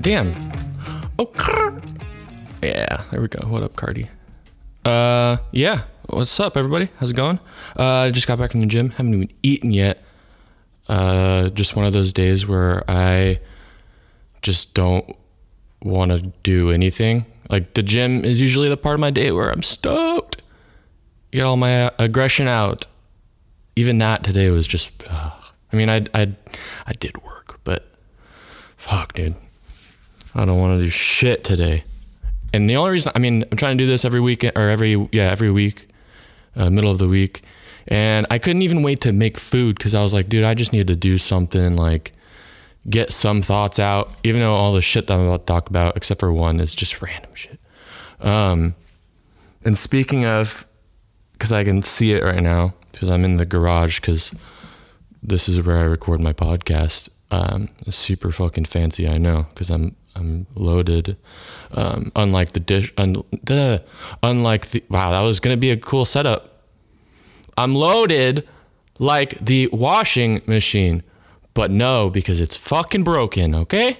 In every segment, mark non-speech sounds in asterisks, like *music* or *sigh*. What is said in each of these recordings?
Damn. Oh, crrr. yeah. There we go. What up, Cardi? Uh, yeah. What's up, everybody? How's it going? Uh, I just got back from the gym. Haven't even eaten yet. Uh, just one of those days where I just don't want to do anything. Like the gym is usually the part of my day where I'm stoked, get all my aggression out. Even that today was just. Uh, I mean, I I I did work, but fuck, dude, I don't want to do shit today. And the only reason, I mean, I'm trying to do this every week or every yeah every week, uh, middle of the week, and I couldn't even wait to make food because I was like, dude, I just need to do something like get some thoughts out, even though all the shit that I'm about to talk about, except for one, is just random shit. Um, and speaking of, because I can see it right now, because I'm in the garage, because this is where I record my podcast. Um, it's super fucking fancy, I know, because I'm I'm loaded. Um, unlike the dish, un, duh, unlike the wow, that was gonna be a cool setup. I'm loaded like the washing machine, but no, because it's fucking broken. Okay,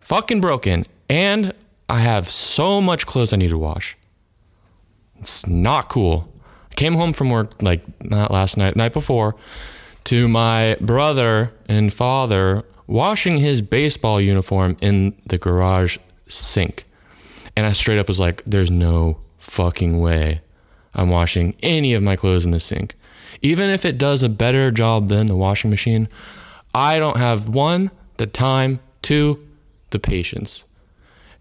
fucking broken, and I have so much clothes I need to wash. It's not cool. I came home from work like not last night, night before, to my brother and father washing his baseball uniform in the garage sink. And I straight up was like, there's no fucking way I'm washing any of my clothes in the sink. Even if it does a better job than the washing machine, I don't have one, the time, two, the patience.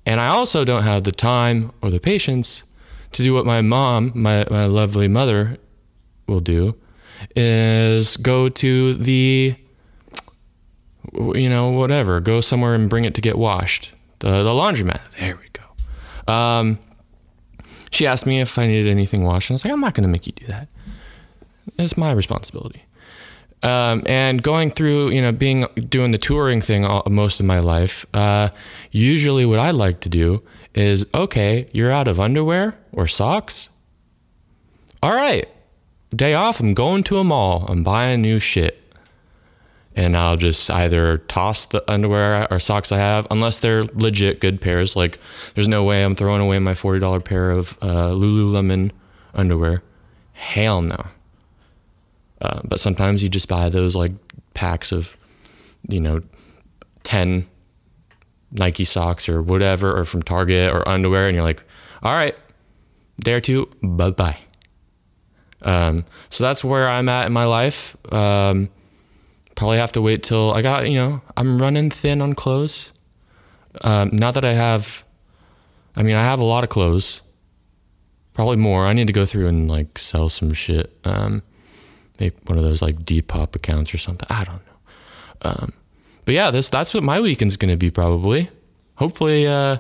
And I also don't have the time or the patience to do what my mom, my, my lovely mother, will do is go to the you know whatever. Go somewhere and bring it to get washed. The, the laundromat. There we go. Um, she asked me if i needed anything washed. And i was like i'm not going to make you do that. It's my responsibility. Um, and going through you know being doing the touring thing all, most of my life uh, usually what i like to do is okay you're out of underwear or socks? All right day off, I'm going to a mall. I'm buying new shit. And I'll just either toss the underwear or socks I have, unless they're legit good pairs. Like, there's no way I'm throwing away my $40 pair of uh, Lululemon underwear. Hell no. Uh, but sometimes you just buy those like packs of, you know, 10 Nike socks or whatever, or from Target or underwear, and you're like, all right, day or two, bye bye. Um, so that's where I'm at in my life. Um, probably have to wait till I got, you know, I'm running thin on clothes. Um, not that I have, I mean, I have a lot of clothes, probably more. I need to go through and like sell some shit. Um, maybe one of those like Depop accounts or something. I don't know. Um, but yeah, this that's what my weekend's gonna be probably. Hopefully, uh,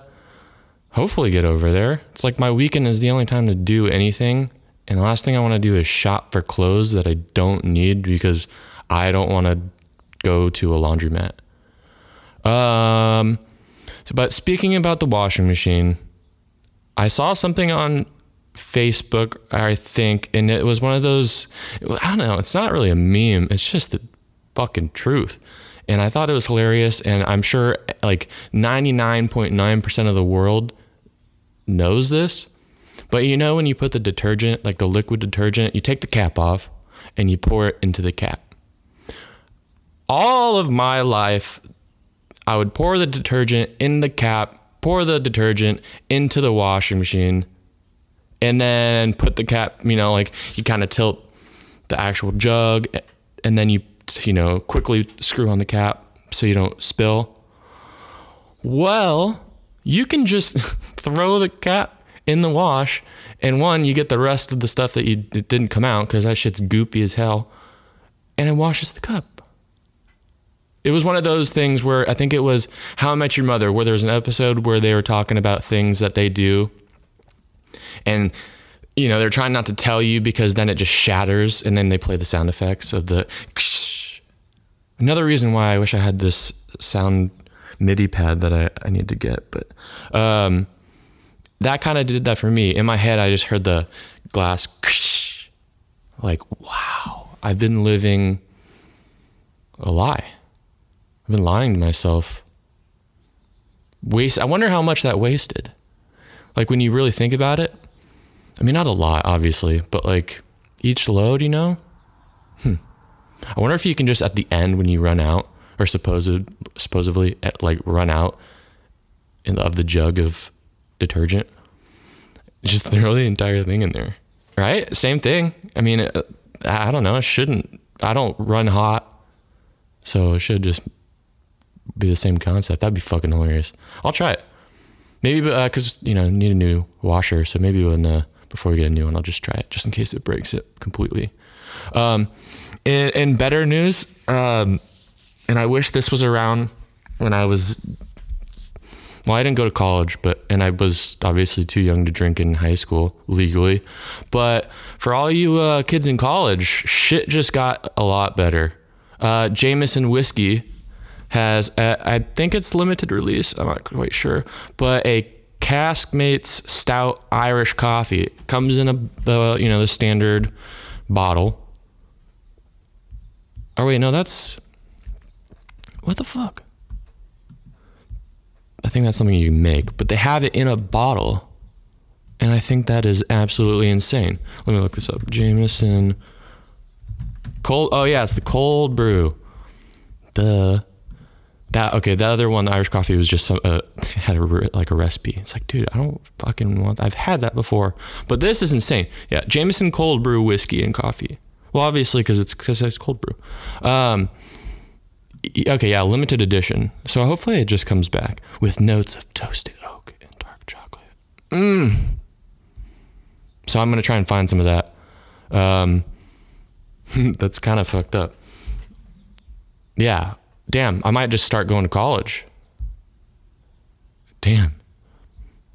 hopefully get over there. It's like my weekend is the only time to do anything and the last thing I want to do is shop for clothes that I don't need because I don't want to go to a laundromat. Um, so, but speaking about the washing machine, I saw something on Facebook, I think, and it was one of those. I don't know. It's not really a meme. It's just the fucking truth. And I thought it was hilarious. And I'm sure like 99.9% of the world knows this. But you know, when you put the detergent, like the liquid detergent, you take the cap off and you pour it into the cap. All of my life, I would pour the detergent in the cap, pour the detergent into the washing machine, and then put the cap, you know, like you kind of tilt the actual jug and then you, you know, quickly screw on the cap so you don't spill. Well, you can just *laughs* throw the cap in the wash. And one, you get the rest of the stuff that you didn't come out because that shit's goopy as hell, and it washes the cup. It was one of those things where I think it was How I Met Your Mother, where there was an episode where they were talking about things that they do, and you know they're trying not to tell you because then it just shatters, and then they play the sound effects of the. Another reason why I wish I had this sound MIDI pad that I, I need to get, but um, that kind of did that for me. In my head, I just heard the glass, like, wow, I've been living a lie. I've been lying to myself waste. I wonder how much that wasted. Like when you really think about it. I mean, not a lot, obviously, but like each load, you know. Hmm. I wonder if you can just at the end when you run out, or supposed supposedly at, like run out in, of the jug of detergent, just throw the entire thing in there, right? Same thing. I mean, uh, I don't know. It shouldn't. I don't run hot, so it should just be the same concept. That'd be fucking hilarious. I'll try it. Maybe because uh, you know need a new washer, so maybe when uh, before we get a new one, I'll just try it just in case it breaks it completely. Um, in better news, um, and I wish this was around when I was. Well, I didn't go to college, but and I was obviously too young to drink in high school legally. But for all you uh, kids in college, shit just got a lot better. Uh, Jameson whiskey has, a, I think it's limited release. I'm not quite sure, but a Caskmates Stout Irish Coffee comes in a the you know the standard bottle. Oh wait, no, that's what the fuck. I think that's something you make, but they have it in a bottle, and I think that is absolutely insane. Let me look this up. Jameson cold. Oh yeah, it's the cold brew. The that okay, That other one, the Irish coffee, was just some uh, *laughs* had a like a recipe. It's like, dude, I don't fucking want. I've had that before, but this is insane. Yeah, Jameson cold brew whiskey and coffee. Well, obviously because it's because it's cold brew. Um, okay, yeah, limited edition. So hopefully it just comes back with notes of toasted oak and dark chocolate. Mmm. So I'm gonna try and find some of that. Um, *laughs* that's kind of fucked up. Yeah, damn, I might just start going to college. Damn.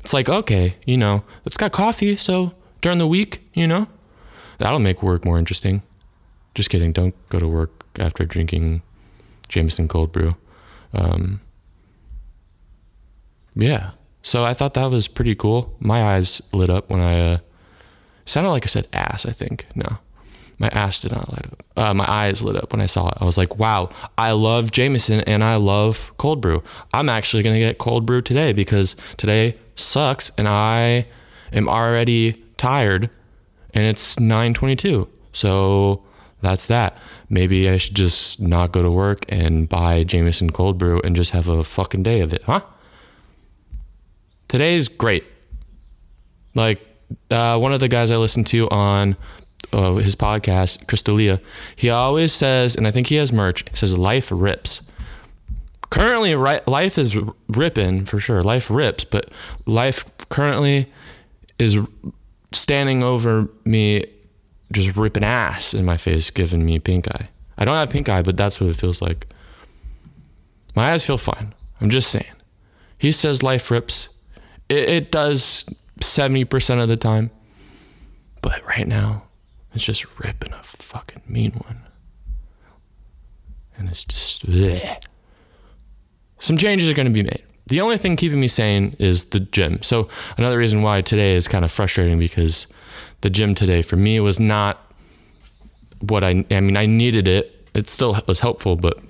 It's like, okay, you know, it's got coffee, so during the week, you know, that'll make work more interesting. Just kidding. Don't go to work after drinking Jameson cold brew. Um, yeah. So I thought that was pretty cool. My eyes lit up when I, uh, sounded like I said ass, I think. No. My ass did not light up. Uh, my eyes lit up when I saw it. I was like, wow, I love Jameson and I love cold brew. I'm actually going to get cold brew today because today sucks and I am already tired and it's 922. So that's that. Maybe I should just not go to work and buy Jameson cold brew and just have a fucking day of it, huh? Today's great. Like, uh, one of the guys I listened to on uh, his podcast, Chris D'Elia, he always says, and I think he has merch, he says, life rips. Currently, right, life is ripping for sure. Life rips, but life currently is standing over me, just ripping ass in my face, giving me pink eye. I don't have pink eye, but that's what it feels like. My eyes feel fine. I'm just saying. He says life rips. It, it does 70% of the time. But right now, it's just ripping a fucking mean one. And it's just bleh. some changes are going to be made. The only thing keeping me sane is the gym. So another reason why today is kind of frustrating because the gym today for me was not what I I mean I needed it. It still was helpful, but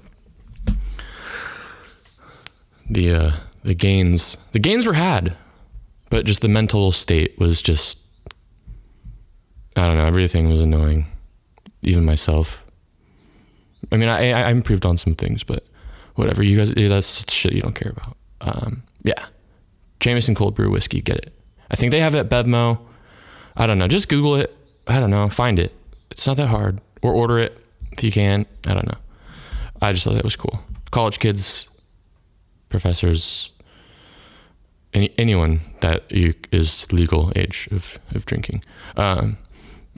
the uh, the gains the gains were had, but just the mental state was just I don't know. Everything was annoying, even myself. I mean, I I improved on some things, but whatever. You guys, that's shit you don't care about. Um, yeah, Jameson cold brew whiskey. Get it. I think they have it at Bevmo. I don't know. Just Google it. I don't know. Find it. It's not that hard. Or order it if you can. I don't know. I just thought that was cool. College kids, professors, any anyone that you is legal age of of drinking. Um,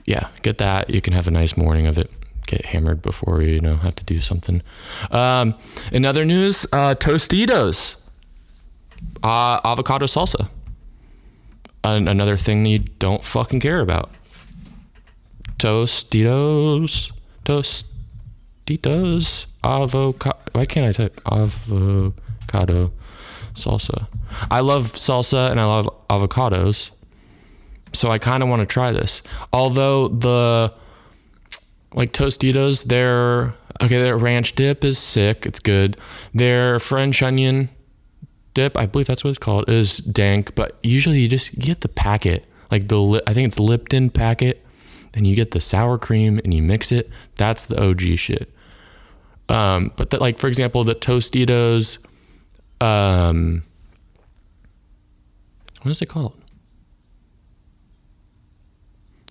yeah, get that. You can have a nice morning of it. Get hammered before you, know have to do something. Um, in other news, uh, Tostitos, uh, avocado salsa. An- another thing that you don't fucking care about. Tostitos, Tostitos, avocado. Why can't I type avocado salsa? I love salsa and I love avocados. So I kind of want to try this. Although the like Tostitos, their okay, their ranch dip is sick. It's good. Their French onion dip, I believe that's what it's called, is dank. But usually you just get the packet, like the I think it's Lipton packet. Then you get the sour cream and you mix it. That's the OG shit. Um, but like for example, the Tostitos, um, what is it called?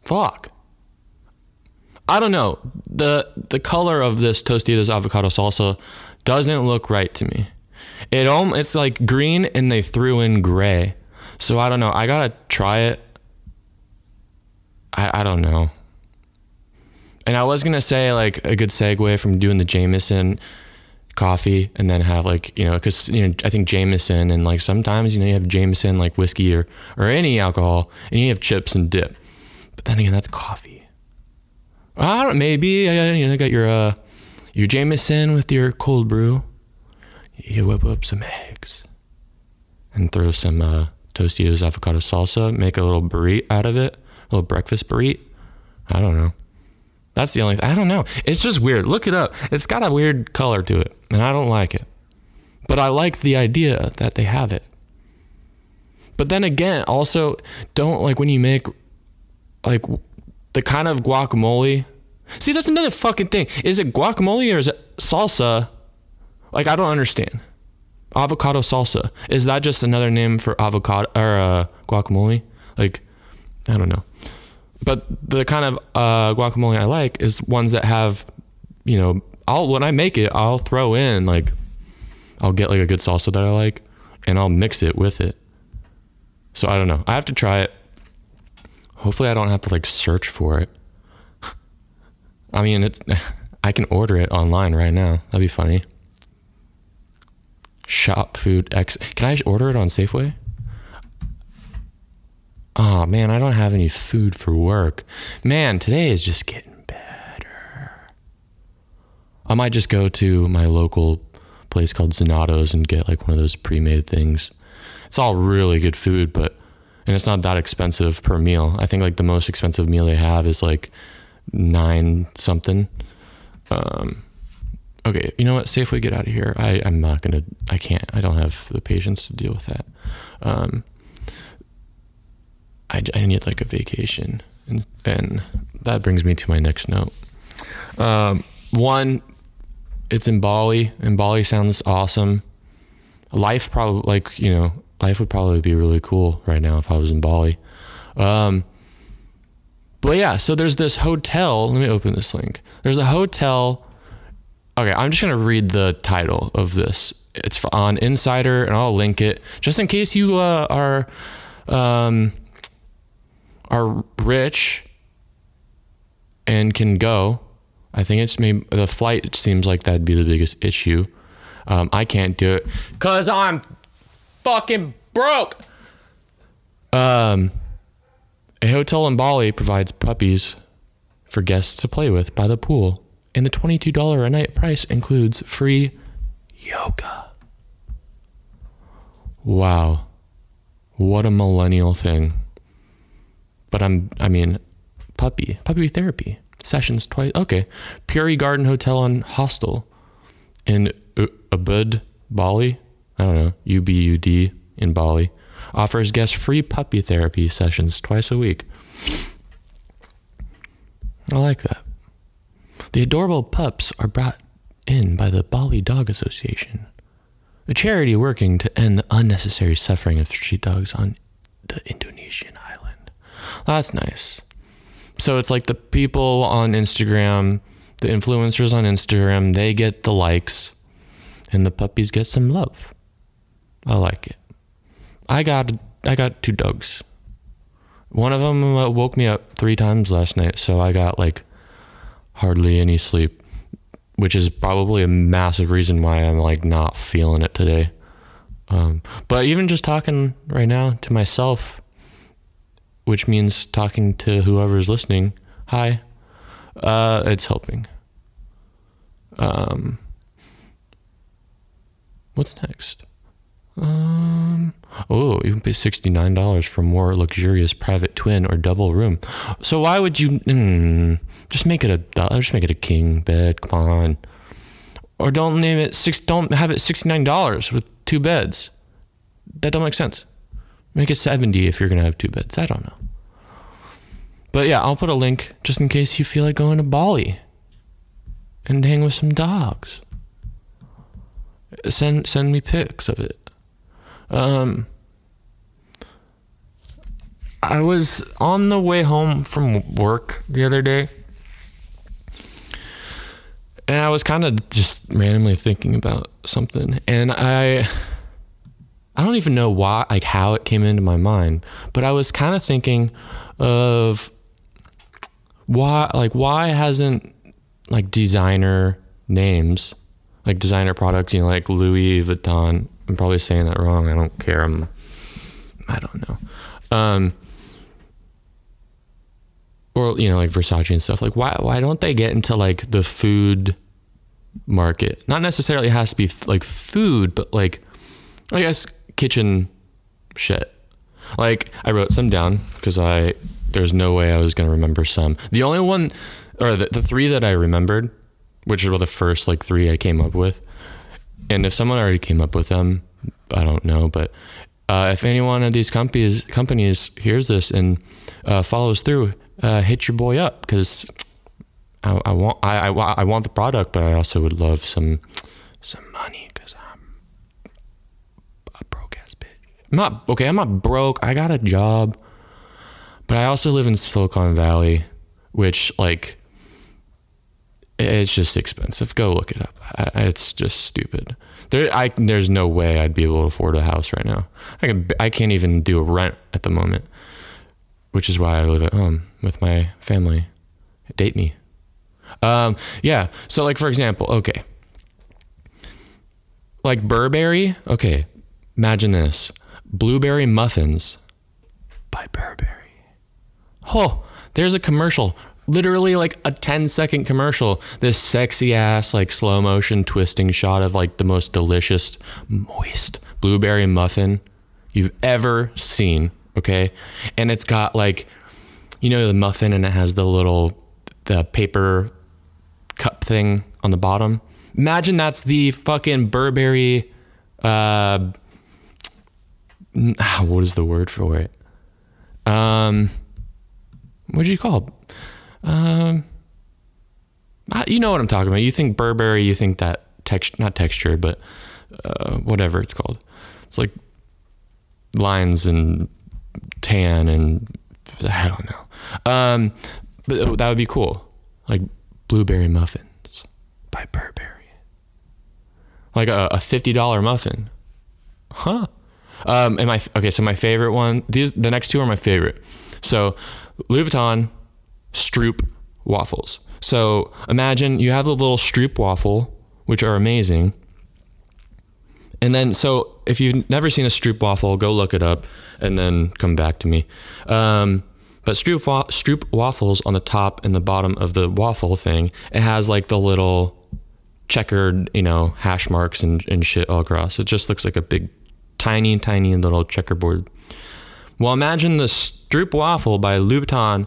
Fuck. I don't know. The the color of this Tostitos avocado salsa doesn't look right to me. It om- it's like green and they threw in gray. So I don't know. I gotta try it. I, I don't know. And I was gonna say like a good segue from doing the Jameson coffee and then have like you know because you know I think Jameson and like sometimes you know you have Jameson like whiskey or or any alcohol and you have chips and dip. But then again, that's coffee. I don't maybe you know got your uh your Jameson with your cold brew. You whip up some eggs and throw some uh, Tostitos avocado salsa. Make a little burrito out of it, a little breakfast burrito. I don't know. That's the only. I don't know. It's just weird. Look it up. It's got a weird color to it, and I don't like it. But I like the idea that they have it. But then again, also don't like when you make like the kind of guacamole. See, that's another fucking thing. Is it guacamole or is it salsa? Like I don't understand. Avocado salsa is that just another name for avocado or uh, guacamole? Like I don't know. But the kind of uh, guacamole I like is ones that have, you know, I'll when I make it, I'll throw in like, I'll get like a good salsa that I like, and I'll mix it with it. So I don't know. I have to try it. Hopefully, I don't have to like search for it. I mean, it's *laughs* I can order it online right now. That'd be funny. Shop food X. Can I order it on Safeway? Oh man, I don't have any food for work. Man, today is just getting better. I might just go to my local place called Zanotto's and get like one of those pre-made things. It's all really good food, but and it's not that expensive per meal. I think like the most expensive meal they have is like nine something. Um, okay, you know what? Safely get out of here. I I'm not gonna. I can't. I don't have the patience to deal with that. Um, I, I need like a vacation. And, and that brings me to my next note. Um, one, it's in Bali, and Bali sounds awesome. Life probably, like, you know, life would probably be really cool right now if I was in Bali. Um, but yeah, so there's this hotel. Let me open this link. There's a hotel. Okay, I'm just to read the title of this. It's on Insider, and I'll link it just in case you uh, are. Um, are rich and can go, I think it's maybe the flight. Seems like that'd be the biggest issue. Um, I can't do it because I'm fucking broke. Um, a hotel in Bali provides puppies for guests to play with by the pool, and the twenty-two dollar a night price includes free yoga. Wow, what a millennial thing! but I'm I mean puppy puppy therapy sessions twice. Okay, Puri Garden Hotel and Hostel in Ubud, Bali. I don't know U B U D in Bali offers guests free puppy therapy sessions twice a week. I like that. The adorable pups are brought in by the Bali Dog Association, a charity working to end the unnecessary suffering of street dogs on the Indonesian island. That's nice. So it's like the people on Instagram, the influencers on Instagram, they get the likes and the puppies get some love. I like it. I got I got two dogs. One of them uh, woke me up 3 times last night, so I got like hardly any sleep, which is probably a massive reason why I'm like not feeling it today. Um, but even just talking right now to myself which means talking to whoever's listening. Hi, uh, it's helping. Um, what's next? Um, oh, you can pay sixty nine dollars for more luxurious private twin or double room. So why would you mm, just make it a just make it a king bed? Come on, or don't name it six. Don't have it sixty nine dollars with two beds. that don't make sense. Make it 70 if you're gonna have two beds. I don't know. But yeah, I'll put a link just in case you feel like going to Bali and hang with some dogs. Send send me pics of it. Um I was on the way home from work the other day. And I was kind of just randomly thinking about something and I I don't even know why like how it came into my mind, but I was kind of thinking of why like why hasn't like designer names like designer products you know like louis vuitton i'm probably saying that wrong. I don't care. I'm i don't know. Um or you know like versace and stuff. Like why why don't they get into like the food market? Not necessarily has to be like food but like i guess kitchen shit. Like i wrote some down because i there's no way I was to remember some. The only one, or the, the three that I remembered, which were the first like three I came up with. And if someone already came up with them, I don't know. But uh, if any one of these companies companies hears this and uh, follows through, uh, hit your boy up because I, I, want I, I, I want the product, but I also would love some some money because I'm a broke ass bitch. I'm not okay. I'm not broke. I got a job. But I also live in Silicon Valley, which like it's just expensive. Go look it up. It's just stupid. There, I there's no way I'd be able to afford a house right now. I can I can't even do a rent at the moment, which is why I live at home with my family. Date me. Um, yeah. So like for example, okay, like Burberry. Okay, imagine this: blueberry muffins by Burberry. Oh, there's a commercial. Literally like a 10 second commercial. This sexy ass, like slow motion twisting shot of like the most delicious, moist blueberry muffin you've ever seen. Okay. And it's got like, you know, the muffin and it has the little, the paper cup thing on the bottom. Imagine that's the fucking Burberry, uh, *sighs* what is the word for it? Um, what do you call it? Um, you know what I'm talking about. You think Burberry, you think that text, not texture, but uh, whatever it's called. It's like lines and tan and I don't know. Um, but that would be cool. Like blueberry muffins by Burberry. Like a, a $50 muffin. Huh. Um, and my, okay, so my favorite one, these, the next two are my favorite. So Louis Vuitton Stroop waffles. So imagine you have the little Stroop waffle, which are amazing. And then, so if you've never seen a Stroop waffle, go look it up and then come back to me. Um, but Stroop, wa- Stroop waffles on the top and the bottom of the waffle thing, it has like the little checkered, you know, hash marks and, and shit all across. It just looks like a big, tiny, tiny little checkerboard. Well, imagine the Stroop waffle by Louboutin.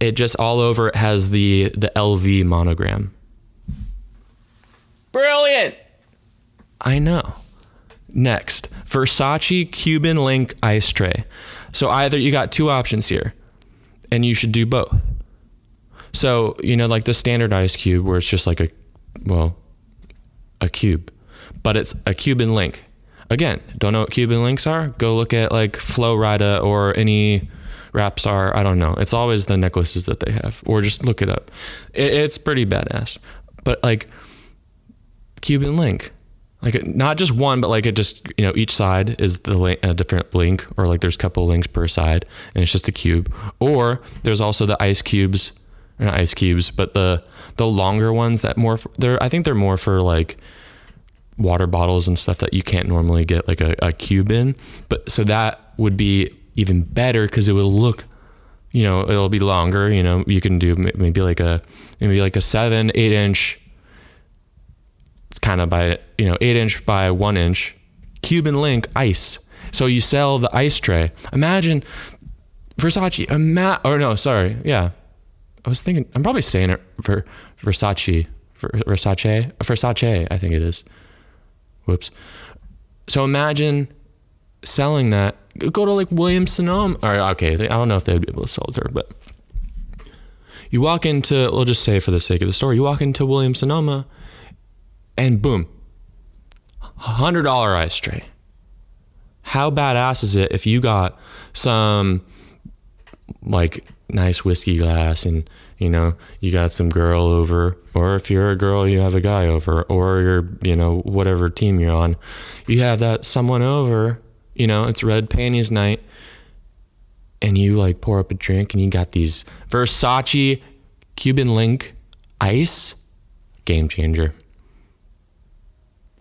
It just all over it has the the LV monogram. Brilliant. I know. Next, Versace Cuban Link ice tray. So either you got two options here, and you should do both. So you know, like the standard ice cube, where it's just like a, well, a cube, but it's a Cuban link. Again, don't know what Cuban links are? Go look at like Flo Rida or any wraps are. I don't know. It's always the necklaces that they have, or just look it up. It, it's pretty badass. But like Cuban link, like not just one, but like it just you know each side is the link, a different link, or like there's a couple links per side, and it's just a cube. Or there's also the ice cubes, or not ice cubes, but the the longer ones that more. For, they're I think they're more for like water bottles and stuff that you can't normally get like a, a cube in. But so that would be even better because it will look, you know, it'll be longer. You know, you can do maybe like a maybe like a seven, eight inch. It's kind of by you know eight inch by one inch, Cuban link ice. So you sell the ice tray. Imagine Versace. Ima- or no, sorry, yeah. I was thinking. I'm probably saying it for Versace. Versace. Versace. I think it is. Whoops. So imagine selling that, go to like Williams Sonoma. Or okay, I don't know if they'd be able to sell her, but you walk into, we'll just say for the sake of the story, you walk into Williams Sonoma, and boom, hundred dollar ice tray. How badass is it if you got some like nice whiskey glass and you know you got some girl over or if you're a girl you have a guy over or you're you know whatever team you're on you have that someone over you know it's red panties night and you like pour up a drink and you got these Versace Cuban link ice game changer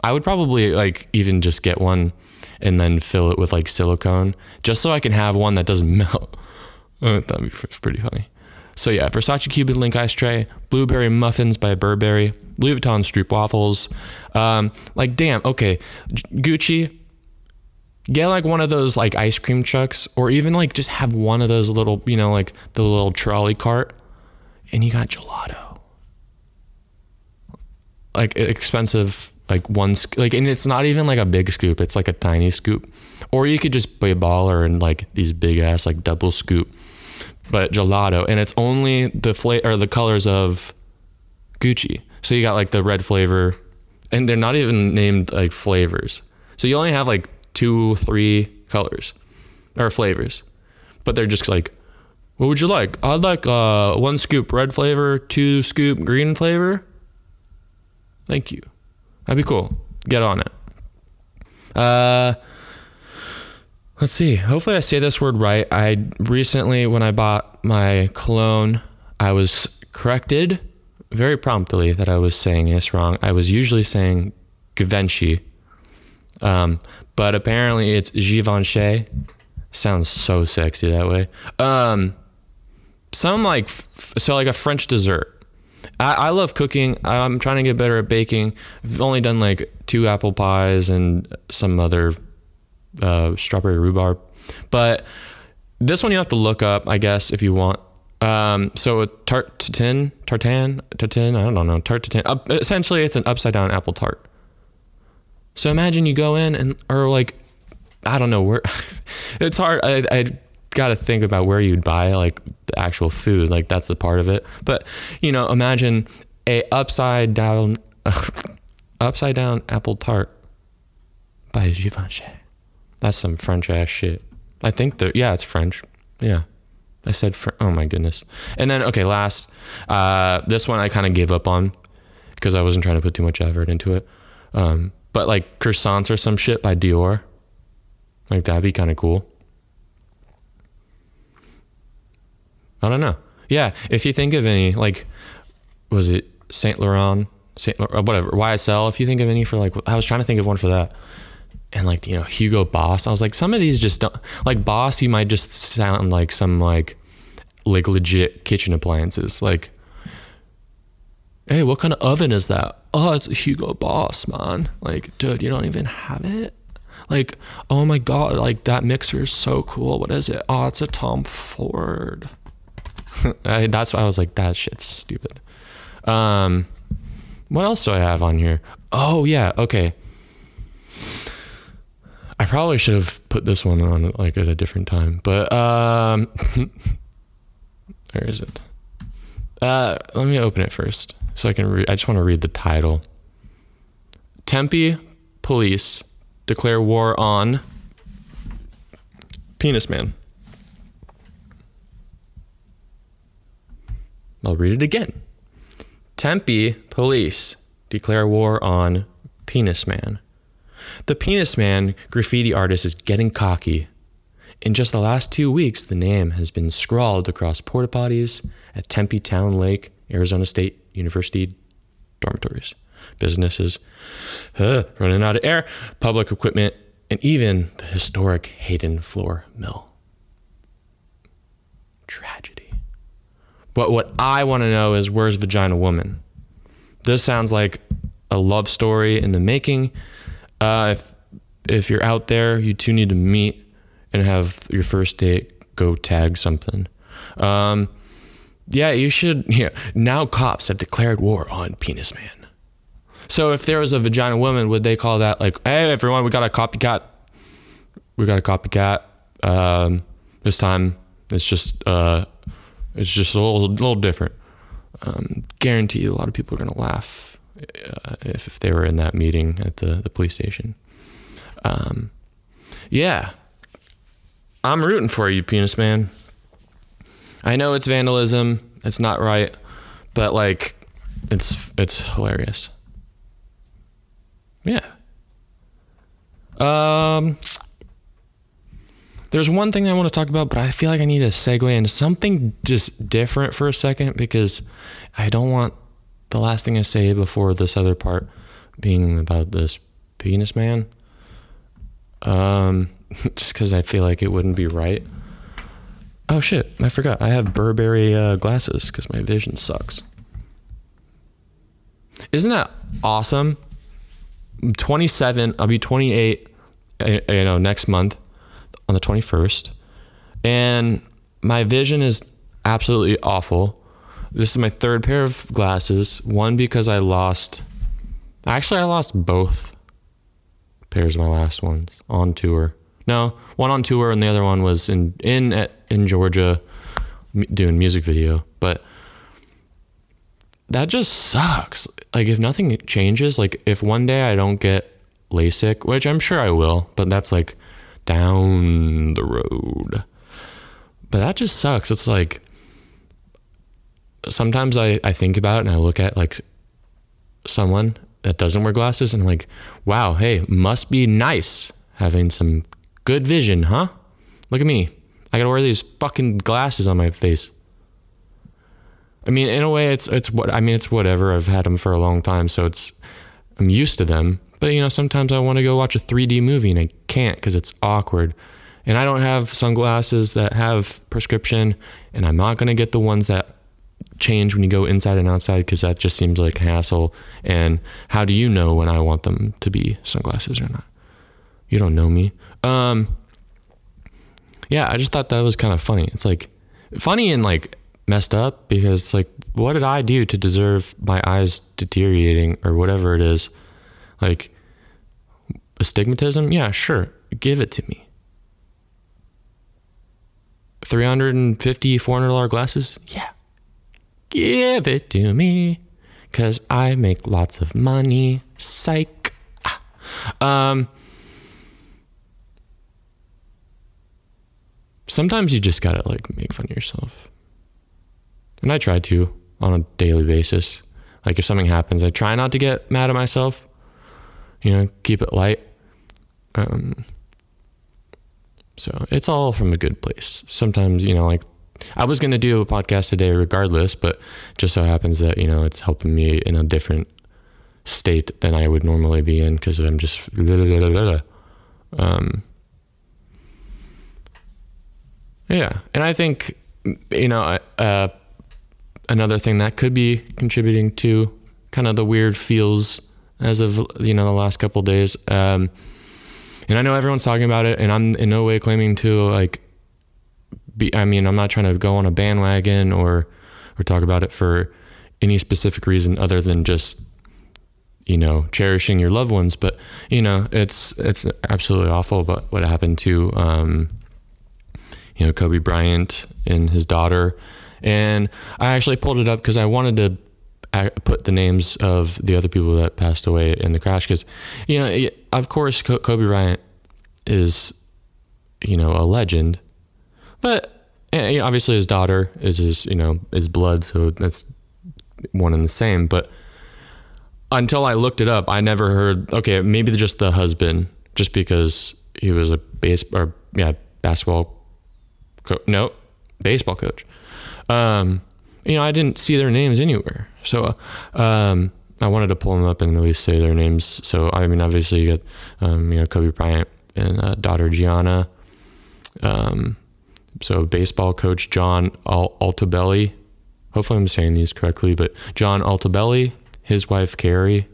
I would probably like even just get one and then fill it with like silicone just so I can have one that doesn't *laughs* melt. Oh, that'd be pretty funny. So yeah, Versace Cuban Link Ice Tray, Blueberry Muffins by Burberry, Louis Vuitton Stroop Waffles. Um, like damn, okay, Gucci. Get like one of those like ice cream trucks, or even like just have one of those little, you know, like the little trolley cart, and you got gelato. Like expensive like one like and it's not even like a big scoop it's like a tiny scoop. Or you could just be a baller and like these big ass like double scoop but gelato and it's only the flavor or the colors of gucci. So you got like the red flavor and they're not even named like flavors. So you only have like two three colors or flavors but they're just like what would you like i'd like uh one scoop red flavor two scoop green flavor thank you That'd be cool. Get on it. Uh, let's see. Hopefully, I say this word right. I recently, when I bought my cologne, I was corrected very promptly that I was saying this wrong. I was usually saying Givenchy, um, but apparently it's Givenchy. Sounds so sexy that way. Um, some like f- so like a French dessert. I, I love cooking. I'm trying to get better at baking. I've only done like two apple pies and some other uh, strawberry rhubarb, but this one you have to look up, I guess, if you want. Um, so a tart tatin, tartan, tartan, I don't know, tart tatin. Uh, essentially, it's an upside down apple tart. So imagine you go in and, or like, I don't know where. *laughs* it's hard. I, I got to think about where you'd buy like the actual food. Like that's the part of it. But you know, imagine a upside down, *laughs* upside down apple tart by Givenchy. That's some French ass shit. I think that yeah, it's French. Yeah. I said, fr- oh my goodness. And then, okay, last, uh, this one I kind of gave up on because I wasn't trying to put too much effort into it. Um, but like croissants or some shit by Dior, like that'd be kind of cool. I don't know. Yeah, if you think of any, like, was it Saint Laurent, Saint Laurent, uh, whatever, YSL? If you think of any for like, I was trying to think of one for that, and like you know Hugo Boss. I was like, some of these just don't like Boss. You might just sound like some like like legit kitchen appliances. Like, hey, what kind of oven is that? Oh, it's a Hugo Boss, man. Like, dude, you don't even have it. Like, oh my god, like that mixer is so cool. What is it? Oh, it's a Tom Ford. *laughs* I, that's why I was like, that shit's stupid. Um, what else do I have on here? Oh yeah, okay. I probably should have put this one on like at a different time, but um, *laughs* where is it? Uh, let me open it first so I can read. I just want to read the title. Tempe police declare war on Penis Man. I'll read it again. Tempe police declare war on Penis Man. The Penis Man graffiti artist is getting cocky. In just the last two weeks, the name has been scrawled across porta potties at Tempe Town Lake, Arizona State University dormitories, businesses uh, running out of air, public equipment, and even the historic Hayden Flour Mill. Tragedy. But what I want to know is where's Vagina Woman? This sounds like a love story in the making. Uh, if if you're out there, you two need to meet and have your first date. Go tag something. Um, yeah, you should. *laughs* Now cops have declared war on Penis Man. So if there was a vagina woman, would they call that like, hey everyone, we got a copycat we got a copycat. Um, this time it's just uh, it's just a little little different. Um, guarantee a lot of people are gonna laugh uh, if, if they were in that meeting at the, the police station. Um, yeah, I'm rooting for you, penis man. I know it's vandalism. It's not right, but like, it's it's hilarious. Yeah. Um. There's one thing I want to talk about, but I feel like I need to segue into something just different for a second because I don't want the last thing I say before this other part being about this penis man. Um, *laughs* just because I feel like it wouldn't be right. Oh shit, I forgot. I have Burberry uh, glasses because my vision sucks. Isn't that awesome? I'm 27. I'll be 28. uh, You know, next month on the 21st, and my vision is absolutely awful. This is my third pair of glasses. One because I lost. Actually, I lost both pairs of my last ones on tour. No, one on tour and the other one was in in in Georgia doing music video. But that just sucks. Like if nothing changes, like if one day I don't get LASIK, which I'm sure I will, but that's like down the road. But that just sucks. It's like sometimes I, I think about it and I look at like someone that doesn't wear glasses and I'm like, wow, hey, must be nice having some good vision, huh? Look at me. I gotta wear these fucking glasses on my face. I mean, in a way, it's it's what I mean. It's whatever. I've had them for a long time, so it's I'm used to them. But you know, sometimes I want to go watch a 3D movie and I can't because it's awkward. And I don't have sunglasses that have prescription, and I'm not gonna get the ones that change when you go inside and outside because that just seems like a hassle. And how do you know when I want them to be sunglasses or not? You don't know me. Um, yeah, I just thought that was kind of funny. It's like funny and like messed up because it's like, what did I do to deserve my eyes deteriorating or whatever it is? Like astigmatism? Yeah, sure. Give it to me. 350 $400 glasses? Yeah. Give it to me. Cause I make lots of money. Psych. Ah. Um sometimes you just gotta like make fun of yourself. And I try to on a daily basis. Like if something happens, I try not to get mad at myself. You know, keep it light. Um, so it's all from a good place. Sometimes, you know, like I was gonna do a podcast today regardless, but just so happens that you know it's helping me in a different state than I would normally be in because I'm just um, yeah, and I think you know uh, another thing that could be contributing to kind of the weird feels as of you know the last couple days. Um, and I know everyone's talking about it, and I'm in no way claiming to like be. I mean, I'm not trying to go on a bandwagon or or talk about it for any specific reason other than just you know cherishing your loved ones. But you know, it's it's absolutely awful. But what happened to um, you know Kobe Bryant and his daughter, and I actually pulled it up because I wanted to put the names of the other people that passed away in the crash because you know of course Kobe Bryant is you know a legend. But eh, you know, obviously his daughter is his you know his blood so that's one and the same. But until I looked it up I never heard okay maybe just the husband just because he was a base or yeah basketball no baseball coach um you know, I didn't see their names anywhere. So um, I wanted to pull them up and at least say their names. So I mean, obviously you got um, you know Kobe Bryant and uh, daughter Gianna. Um, so baseball coach John Al- Altobelli. Hopefully I'm saying these correctly, but John Altobelli, his wife Keri,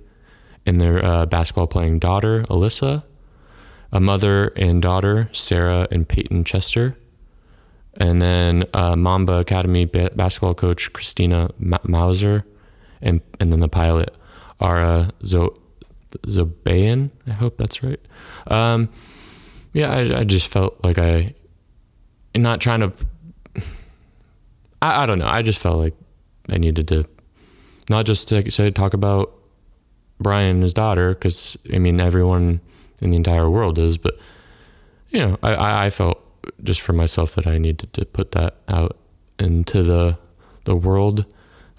and their uh, basketball playing daughter Alyssa, a mother and daughter Sarah and Payton Chester and then uh, Mamba Academy ba- basketball coach Christina Ma- Mauser, and and then the pilot Ara Zo- Zobayan. I hope that's right. Um, yeah, I, I just felt like I, not trying to, I, I don't know. I just felt like I needed to, not just to say talk about Bryant and his daughter, because I mean everyone in the entire world is, but you know, I, I felt just for myself that I needed to put that out into the the world.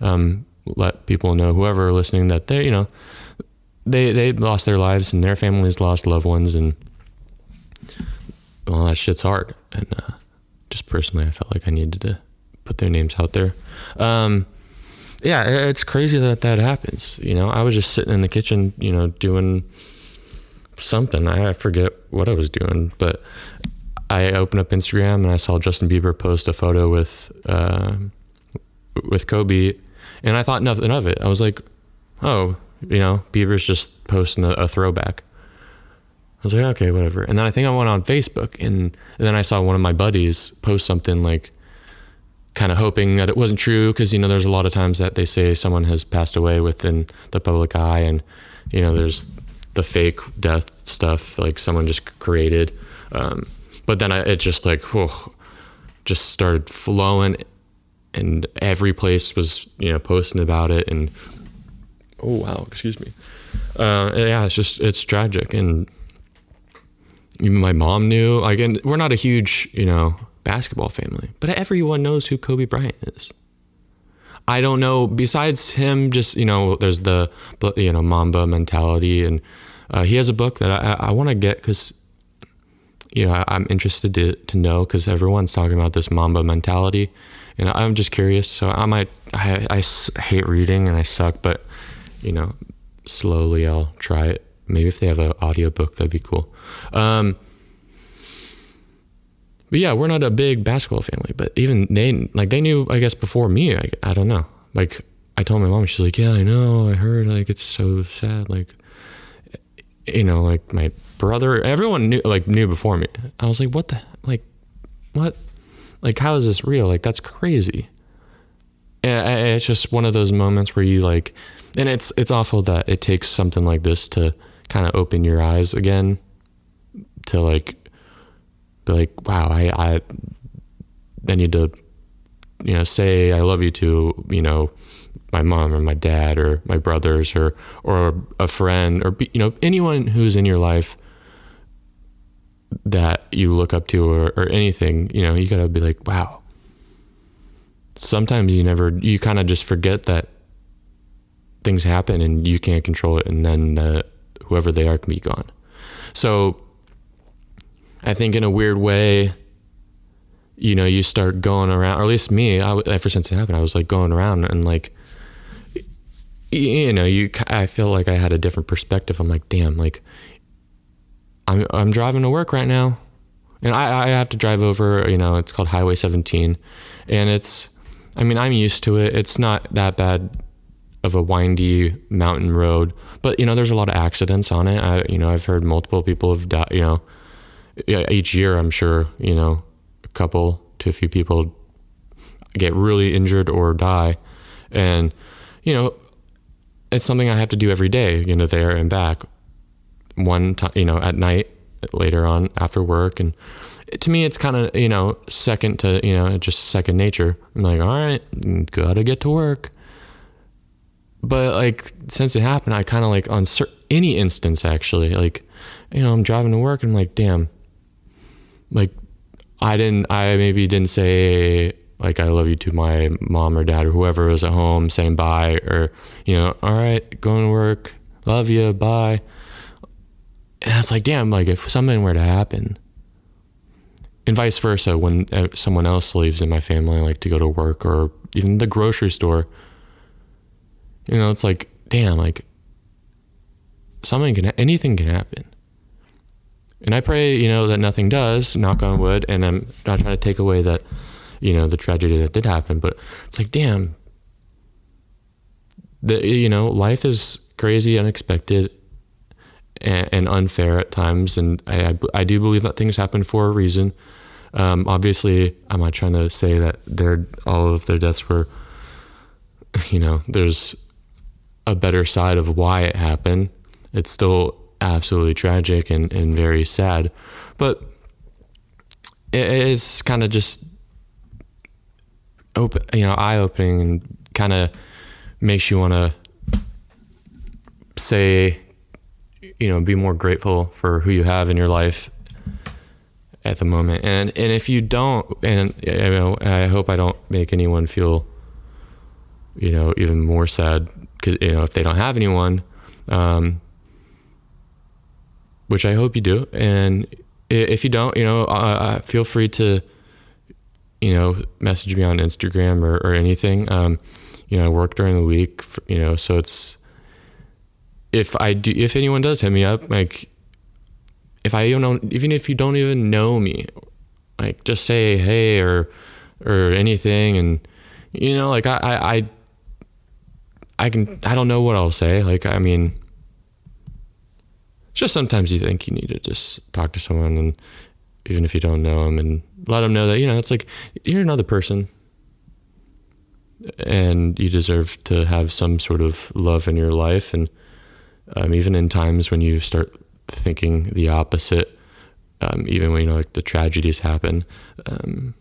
Um, let people know, whoever are listening, that they, you know, they they lost their lives and their families lost loved ones, and well, that shit's hard. And uh, just personally, I felt like I needed to put their names out there. Um, yeah, it's crazy that that happens. You know, I was just sitting in the kitchen, you know, doing something. I forget what I was doing, but I opened up Instagram and I saw Justin Bieber post a photo with uh, with Kobe, and I thought nothing of it. I was like, oh, you know, Bieber's just posting a, a throwback. I was like, okay, whatever. And then I think I went on Facebook and, and then I saw one of my buddies post something like, kind of hoping that it wasn't true because you know there's a lot of times that they say someone has passed away within the public eye and you know there's the fake death stuff like someone just created um, but then I, it just like whew, just started flowing and every place was you know posting about it and oh wow excuse me. Uh, yeah it's just it's tragic and even my mom knew and we're not a huge you know basketball family but everyone knows who kobe bryant is. I don't know besides him just you know there's the you know mamba mentality and uh, he has a book that i, I want to get because you know I, am interested to, to know because everyone's talking about this mamba mentality and i'm just curious so i might I, I hate reading and i suck but you know slowly i'll try it maybe if they have an audio book that'd be cool um, but yeah, we're not a big basketball family, but even they like they knew I guess before me. I, I don't know. Like I told my mom, she's like, "Yeah, I know. I heard. Like it's so sad. Like you know, like my brother, everyone knew like knew before me. I was like, what the like, what? Like how is this real? Like that's crazy. And it's just one of those moments where you like, and it's it's awful that it takes something like this to kind of open your eyes again to like be like, wow, I, I, I need to, you know, say I love you to, you know, my mom or my dad or my brothers or, or a friend or, you know, anyone who's in your life that you look up to or, or anything, you know, you gotta be like, wow. Sometimes you never, you kind of just forget that things happen and you can't control it, and then whoever they are can be gone. So I think in a weird way, you know, you start going around, or at least me, I, ever since it happened, I was like going around and like, you know, you, I feel like I had a different perspective. I'm like, damn, like, I'm, I'm driving to work right now. And I, I have to drive over, you know, it's called Highway 17. And it's, I mean, I'm used to it. It's not that bad of a windy mountain road, but, you know, there's a lot of accidents on it. I, you know, I've heard multiple people have died, you know, each year, I'm sure, you know, a couple to a few people get really injured or die. And, you know, it's something I have to do every day, you know, there and back. One time, you know, at night, later on after work. And to me, it's kind of, you know, second to, you know, just second nature. I'm like, all right, gotta get to work. But like, since it happened, I kind of like on any instance, actually, like, you know, I'm driving to work and I'm like, damn, like I didn't I maybe didn't say like I love you to my mom or dad or whoever was at home saying bye or you know all right going to work love you bye and I was like damn like if something were to happen and vice versa when uh, someone else leaves in my family like to go to work or even the grocery store you know it's like damn like something can anything can happen. And I pray, you know, that nothing does, knock on wood, and I'm not trying to take away that, you know, the tragedy that did happen, but it's like, damn, the, you know, life is crazy, unexpected, and, and unfair at times. And I, I, I, do believe that things happen for a reason. Um, obviously, I'm not trying to say that their all of their deaths were, *laughs* you know, there's a better side of why it happened. It's still absolutely tragic and, and very sad. But it, it's kind of just open, you know, eye opening and kind of makes you want to say, you know, be more grateful for who you have in your life at the moment. And and if you don't, and you know, I hope I don't make anyone feel, you know, even more sad because you know if they don't have anyone, um, which I hope you do. And if you don't, you know, uh, feel free to, you know, message me on Instagram or, or anything. Um, you know, I work during the week, for, you know, so it's if I do, if anyone does hit me up, like if I don't know, even if you don't even know me, like just say hey or or anything, and you know, like I I I, I can I don't know what I'll say. Like I mean, just sometimes you think you need to just talk to someone, and even if you don't know them, and let them know that you know it's like you're another person. And you deserve to have some sort of love in your life. And um, even in times when you start thinking the opposite, um, even when you know like the tragedies happen. Um,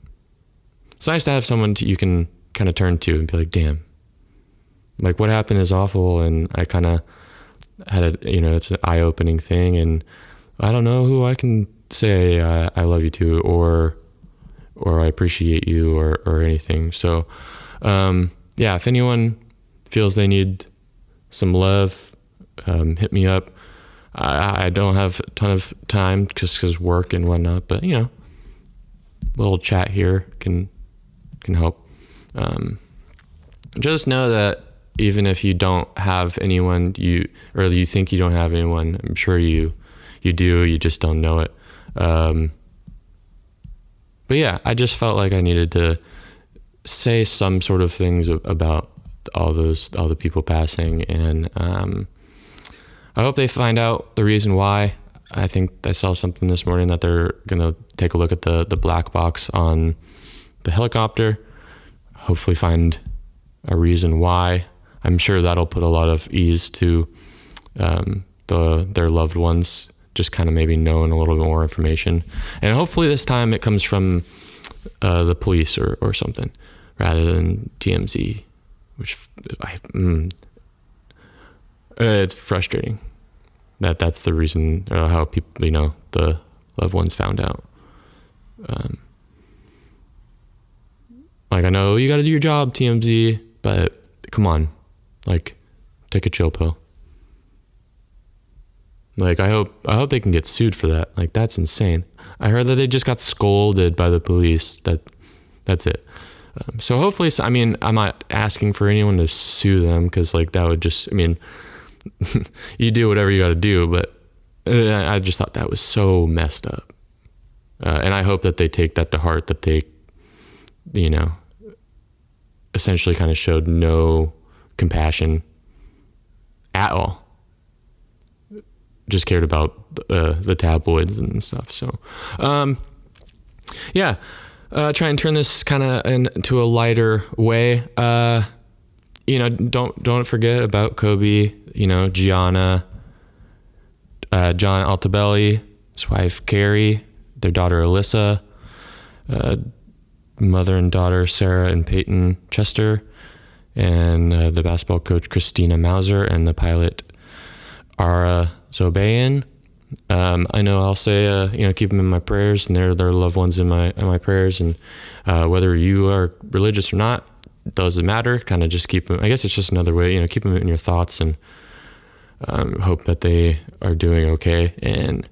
it's nice to have someone to, you can kind of turn to and be like, "Damn, like what happened is awful," and I kind of had a you know it's an eye opening thing, and I don't know who I can say I love you to or or I appreciate you or or anything. So um, yeah, if anyone feels they need some love, um, hit me up. I, I don't have a ton of time just because work and whatnot, but you know, a little chat here can can help. Um, just know that even if you don't have anyone, you or you think you don't have anyone, I'm sure you you do. You just don't know it. Um, but yeah, I just felt like I needed to say some sort of things about all those all the people passing and um, I hope they find out the reason why. I think I saw something this morning that they're gonna take a look at the the black box on the helicopter. Hopefully, find a reason why. I'm sure that'll put a lot of ease to um, the their loved ones. Just kind of maybe knowing a little bit more information, and hopefully this time it comes from uh, the police or or something rather than TMZ, which I, mm, uh, it's frustrating that that's the reason uh, how people you know the loved ones found out. Um, like i know you got to do your job tmz but come on. Like take a chill pill. Like i hope i hope they can get sued for that. Like that's insane. I heard that they just got scolded by the police. That that's it. Um, so hopefully i mean i'm not asking for anyone to sue them because like that would just i mean *laughs* you do whatever you got to do. But uh, I just thought that was so messed up. Uh, and I hope that they take that to heart, that they, you know, essentially kind of showed no compassion at all. Just cared about uh, the tabloids and stuff. So, um, yeah, uh, try and turn this kind of into a lighter way. Uh, you know, don't don't forget about Kobe. You know, Gianna, uh, John Altobelli, his wife Keri, their daughter Alyssa, uh, mother and daughter Sarah and Payton Chester, and uh, the basketball coach Christina Mauser and the pilot Ara Zobayan. Um, I know I'll say, uh, you know, keep them in my prayers, and they're their loved ones in my in my prayers. And uh, whether you are religious or not, doesn't matter. Kind of just keep them. I guess it's just another way, you know, keep them in your thoughts and um, hope that they are doing okay. And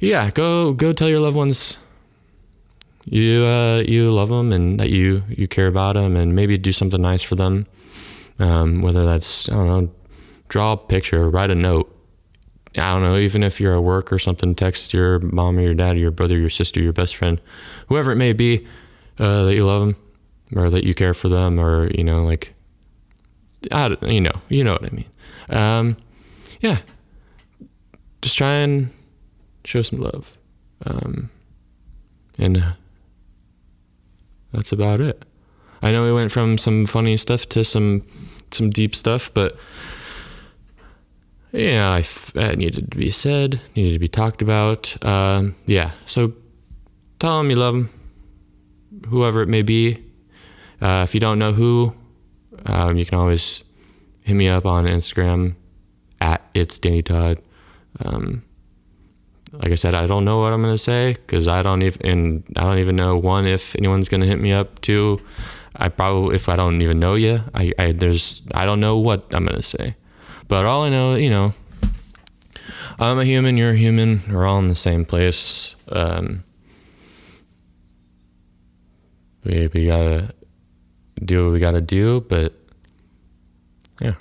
yeah, go go tell your loved ones you uh, you love them and that you you care about them, and maybe do something nice for them. Um, whether that's I don't know, draw a picture, write a note. I don't know, even if you're at work or something, text your mom or your dad, or your brother, your sister, your best friend, whoever it may be, uh, that you love them or that you care for them or you know like I, you know you know what I mean. Um, yeah. Just try and show some love. Um, and uh, that's about it. I know we went from some funny stuff to some some deep stuff but yeah, I f- it needed to be said, needed to be talked about. Um, yeah, so tell them you love them, whoever it may be. Uh, if you don't know who, um, you can always hit me up on Instagram at it's Danny Todd. Um, like I said, I don't know what I'm gonna say because I don't even and I don't even know one if anyone's gonna hit me up. Two, I probably if I don't even know you, I, I there's I don't know what I'm gonna say. But all I know, you know, I'm a human, you're a human, we're all in the same place. Um, we we gotta do what we gotta do, but yeah,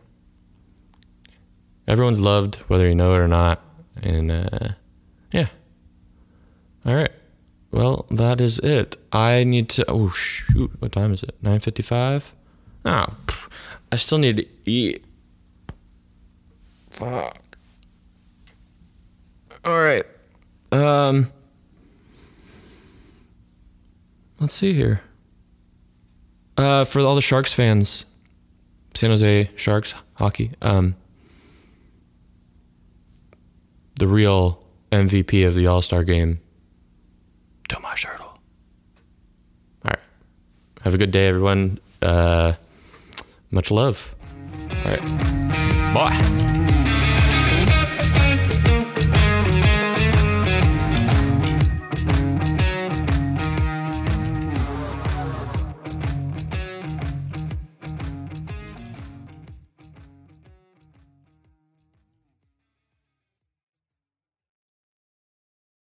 everyone's loved whether you know it or not, and uh, yeah. All right. Well, that is it. I need to. Oh shoot! What time is it? Nine fifty-five. Ah, I still need to eat. Fuck. All right. Um. Let's see here. Uh, for all the Sharks fans, San Jose Sharks hockey. Um. The real MVP of the All Star game, Tomas Hertl. All right. Have a good day, everyone. Uh, much love. All right. Bye.